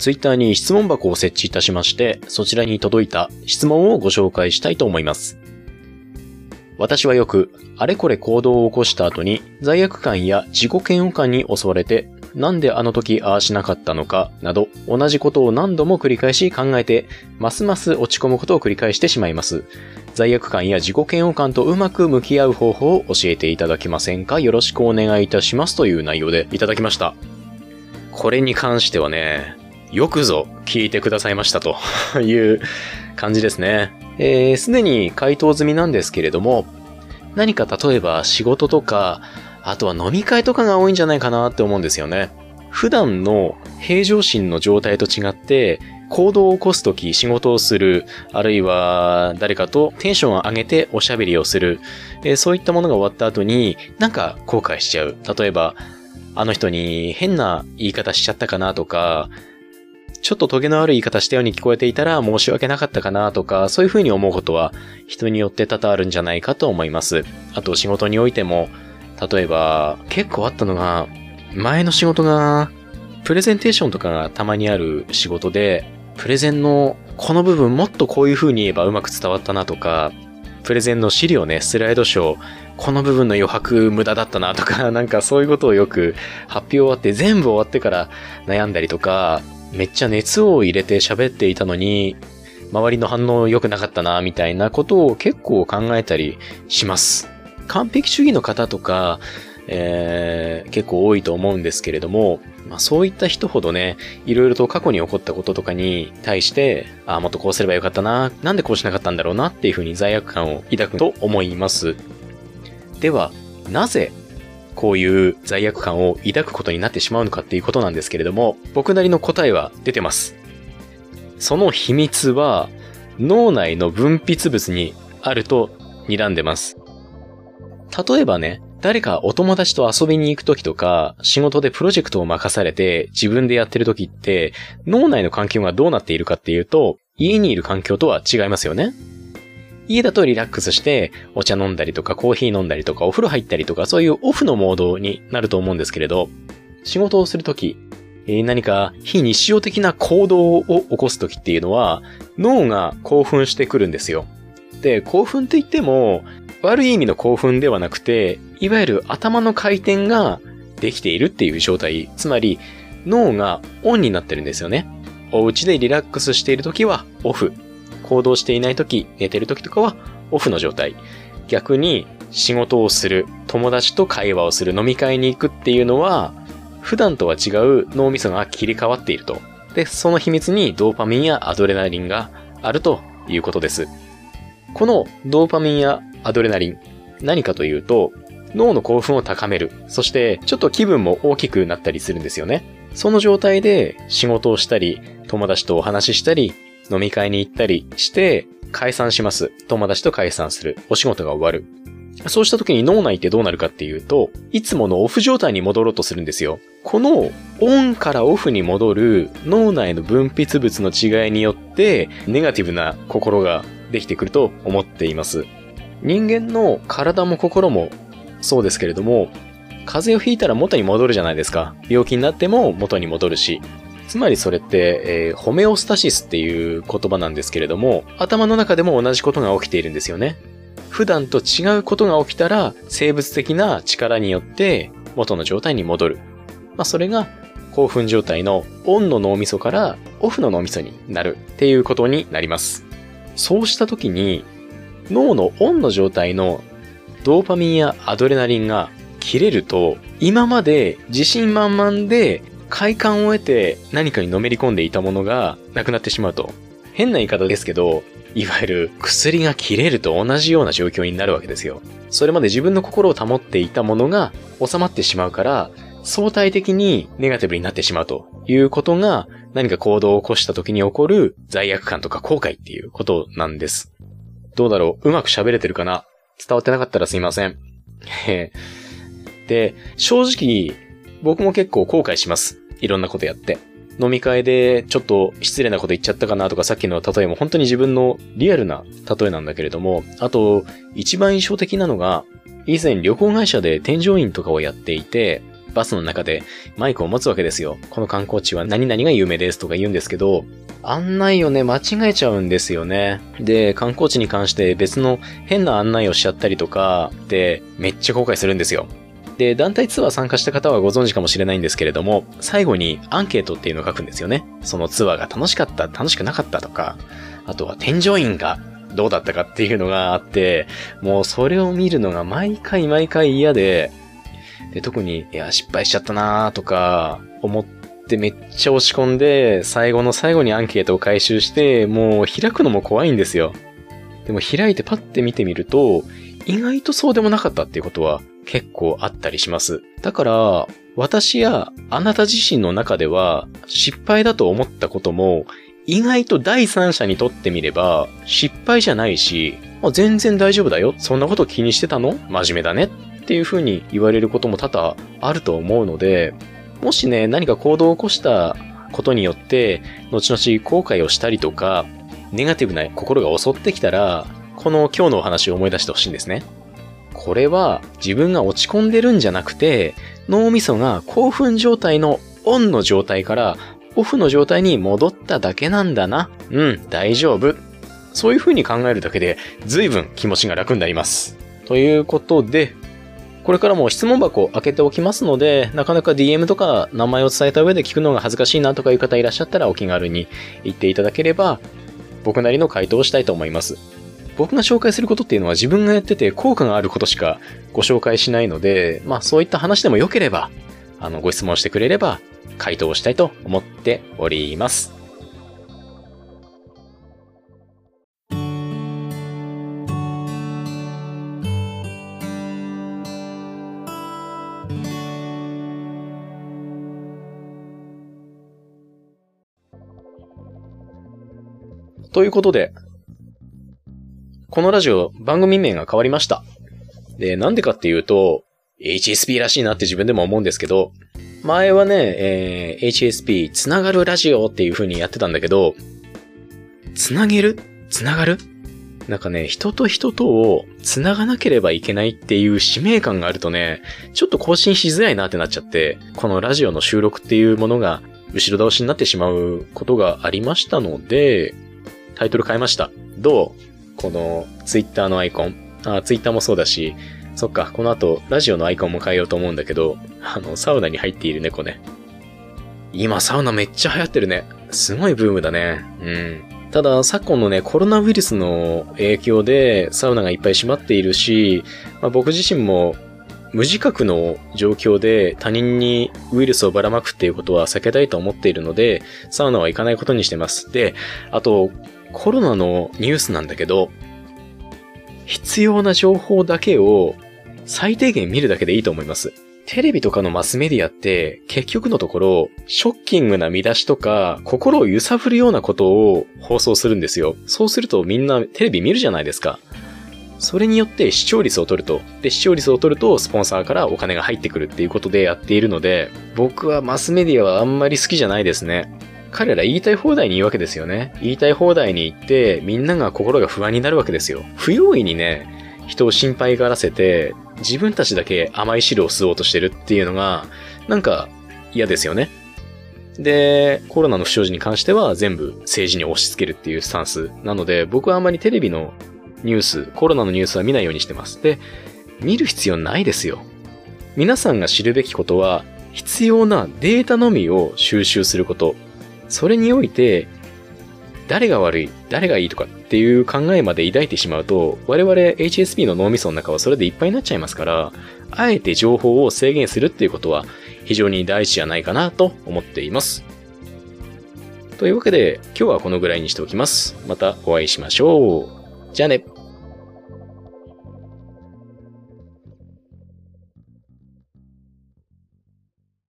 ツイッターに質問箱を設置いたしまして、そちらに届いた質問をご紹介したいと思います。私はよく、あれこれ行動を起こした後に罪悪感や自己嫌悪感に襲われて、なんであの時ああしなかったのか、など、同じことを何度も繰り返し考えて、ますます落ち込むことを繰り返してしまいます。罪悪感や自己嫌悪感とうまく向き合う方法を教えていただけませんか？よろしくお願いいたしますという内容でいただきました。これに関してはね、よくぞ聞いてくださいましたと いう感じですね。えー、すでに回答済みなんですけれども、何か例えば仕事とか、あとは飲み会とかが多いんじゃないかなって思うんですよね。普段の平常心の状態と違って、行動を起こすとき仕事をする、あるいは誰かとテンションを上げておしゃべりをする、えー、そういったものが終わった後になんか後悔しちゃう。例えば、あの人に変な言い方しちゃったかなとか、ちょっとトゲのある言い方したように聞こえていたら申し訳なかったかなとか、そういうふうに思うことは人によって多々あるんじゃないかと思います。あと仕事においても、例えば結構あったのが、前の仕事がプレゼンテーションとかがたまにある仕事で、プレゼンのこの部分もっとこういう風に言えばうまく伝わったなとか、プレゼンの資料ね、スライドショー、この部分の余白無駄だったなとか、なんかそういうことをよく発表終わって全部終わってから悩んだりとか、めっちゃ熱を入れて喋っていたのに、周りの反応良くなかったな、みたいなことを結構考えたりします。完璧主義の方とか、えー、結構多いと思うんですけれども、まあ、そういった人ほどね、いろいろと過去に起こったこととかに対して、ああ、もっとこうすればよかったな、なんでこうしなかったんだろうなっていうふうに罪悪感を抱くと思います。では、なぜこういう罪悪感を抱くことになってしまうのかっていうことなんですけれども、僕なりの答えは出てます。その秘密は脳内の分泌物にあると睨んでます。例えばね、誰かお友達と遊びに行くときとか、仕事でプロジェクトを任されて自分でやってるときって、脳内の環境がどうなっているかっていうと、家にいる環境とは違いますよね。家だとリラックスしてお茶飲んだりとかコーヒー飲んだりとかお風呂入ったりとかそういうオフのモードになると思うんですけれど、仕事をするとき、何か非日常的な行動を起こすときっていうのは脳が興奮してくるんですよ。で、興奮って言っても悪い意味の興奮ではなくて、いわゆる頭の回転ができているっていう状態。つまり脳がオンになってるんですよね。お家でリラックスしているときはオフ。行動していない時、寝てる時とかはオフの状態。逆に仕事をする、友達と会話をする、飲み会に行くっていうのは、普段とは違う脳みそが切り替わっていると。で、その秘密にドーパミンやアドレナリンがあるということです。このドーパミンやアドレナリン、何かというと、脳の興奮を高める。そして、ちょっと気分も大きくなったりするんですよね。その状態で仕事をしたり、友達とお話ししたり、飲み会に行ったりして解散します。友達と解散する。お仕事が終わる。そうした時に脳内ってどうなるかっていうと、いつものオフ状態に戻ろうとするんですよ。このオンからオフに戻る脳内の分泌物の違いによって、ネガティブな心ができてくると思っています。人間の体も心もそうですけれども、風邪をひいたら元に戻るじゃないですか。病気になっても元に戻るし、つまりそれって、えー、ホメオスタシスっていう言葉なんですけれども、頭の中でも同じことが起きているんですよね。普段と違うことが起きたら、生物的な力によって元の状態に戻る。まあ、それが興奮状態のオンの脳みそからオフの脳みそになるっていうことになります。そうした時に、脳のオンの状態のドーパミンやアドレナリンが切れると、今まで自信満々で快感を得て何かにのめり込んでいたものがなくなってしまうと。変な言い方ですけど、いわゆる薬が切れると同じような状況になるわけですよ。それまで自分の心を保っていたものが収まってしまうから、相対的にネガティブになってしまうということが何か行動を起こした時に起こる罪悪感とか後悔っていうことなんです。どうだろう？うまく喋れてるかな？伝わってなかったらすいません。で、正直僕も結構後悔します。いろんなことやって。飲み会でちょっと失礼なこと言っちゃったかなとかさっきの例えも本当に自分のリアルな例えなんだけれども、あと一番印象的なのが、以前旅行会社で添乗員とかをやっていて、バスの中でマイクを持つわけですよ。この観光地は何々が有名ですとか言うんですけど、案内をね、間違えちゃうんですよね。で、観光地に関して別の変な案内をしちゃったりとか、で、めっちゃ後悔するんですよ。で、団体ツアー参加した方はご存知かもしれないんですけれども、最後にアンケートっていうのを書くんですよね。そのツアーが楽しかった、楽しくなかったとか、あとは添乗員がどうだったかっていうのがあって、もうそれを見るのが毎回毎回嫌で、で、特に、いや、失敗しちゃったなーとか、思ってめっちゃ押し込んで、最後の最後にアンケートを回収して、もう開くのも怖いんですよ。でも開いてパッて見てみると、意外とそうでもなかったっていうことは結構あったりします。だから、私やあなた自身の中では失敗だと思ったことも意外と第三者にとってみれば失敗じゃないし、全然大丈夫だよ。そんなこと気にしてたの？真面目だね。っていう風に言われることも多々あると思うので、もしね、何か行動を起こしたことによって、後々後悔をしたりとか、ネガティブな心が襲ってきたら、この今日のお話を思い出してほしいんですね。これは自分が落ち込んでるんじゃなくて、脳みそが興奮状態のオンの状態からオフの状態に戻っただけなんだな。うん、大丈夫。そういう風に考えるだけで随分気持ちが楽になります。ということで、これからも質問箱を開けておきますので、なかなか DM とか名前を伝えた上で聞くのが恥ずかしいなとかいう方いらっしゃったらお気軽に言っていただければ、僕なりの回答をしたいと思います。僕が紹介することっていうのは自分がやってて効果があることしかご紹介しないので、まあそういった話でも良ければ、あの、ご質問してくれれば回答をしたいと思っております。ということで、このラジオ番組名が変わりました。で、なんでかっていうと、HSP らしいなって自分でも思うんですけど、前はね、えー、HSP つながるラジオっていう風にやってたんだけど、つなげる？つながる？なんかね、人と人とを繋がなければいけないっていう使命感があるとね、ちょっと更新しづらいなってなっちゃって、このラジオの収録っていうものが後ろ倒しになってしまうことがありましたので、タイトル変えました。どう？このツイッターのアイコン。あ、ツイッターもそうだし、そっか、この後、ラジオのアイコンも変えようと思うんだけど、あの、サウナに入っている猫ね。今、サウナめっちゃ流行ってるね。すごいブームだね。うん。ただ、昨今のね、コロナウイルスの影響で、サウナがいっぱい閉まっているし、まあ、僕自身も、無自覚の状況で他人にウイルスをばらまくっていうことは避けたいと思っているので、サウナは行かないことにしてます。で、あと、コロナのニュースなんだけど、必要な情報だけを最低限見るだけでいいと思います。テレビとかのマスメディアって結局のところ、ショッキングな見出しとか、心を揺さぶるようなことを放送するんですよ。そうするとみんなテレビ見るじゃないですか。それによって視聴率を取ると。で、視聴率を取るとスポンサーからお金が入ってくるっていうことでやっているので、僕はマスメディアはあんまり好きじゃないですね。彼ら言いたい放題に言うわけですよね。言いたい放題に言って、みんなが心が不安になるわけですよ。不用意にね、人を心配がらせて、自分たちだけ甘い汁を吸おうとしてるっていうのが、なんか嫌ですよね。で、コロナの不祥事に関しては全部政治に押し付けるっていうスタンス。なので、僕はあんまりテレビのニュース、コロナのニュースは見ないようにしてます。で、見る必要ないですよ。皆さんが知るべきことは、必要なデータのみを収集すること。それにおいて、誰が悪い、誰がいいとかっていう考えまで抱いてしまうと、我々 HSP の脳みその中はそれでいっぱいになっちゃいますから、あえて情報を制限するっていうことは非常に大事じゃないかなと思っています。というわけで、今日はこのぐらいにしておきます。またお会いしましょう。じゃあね。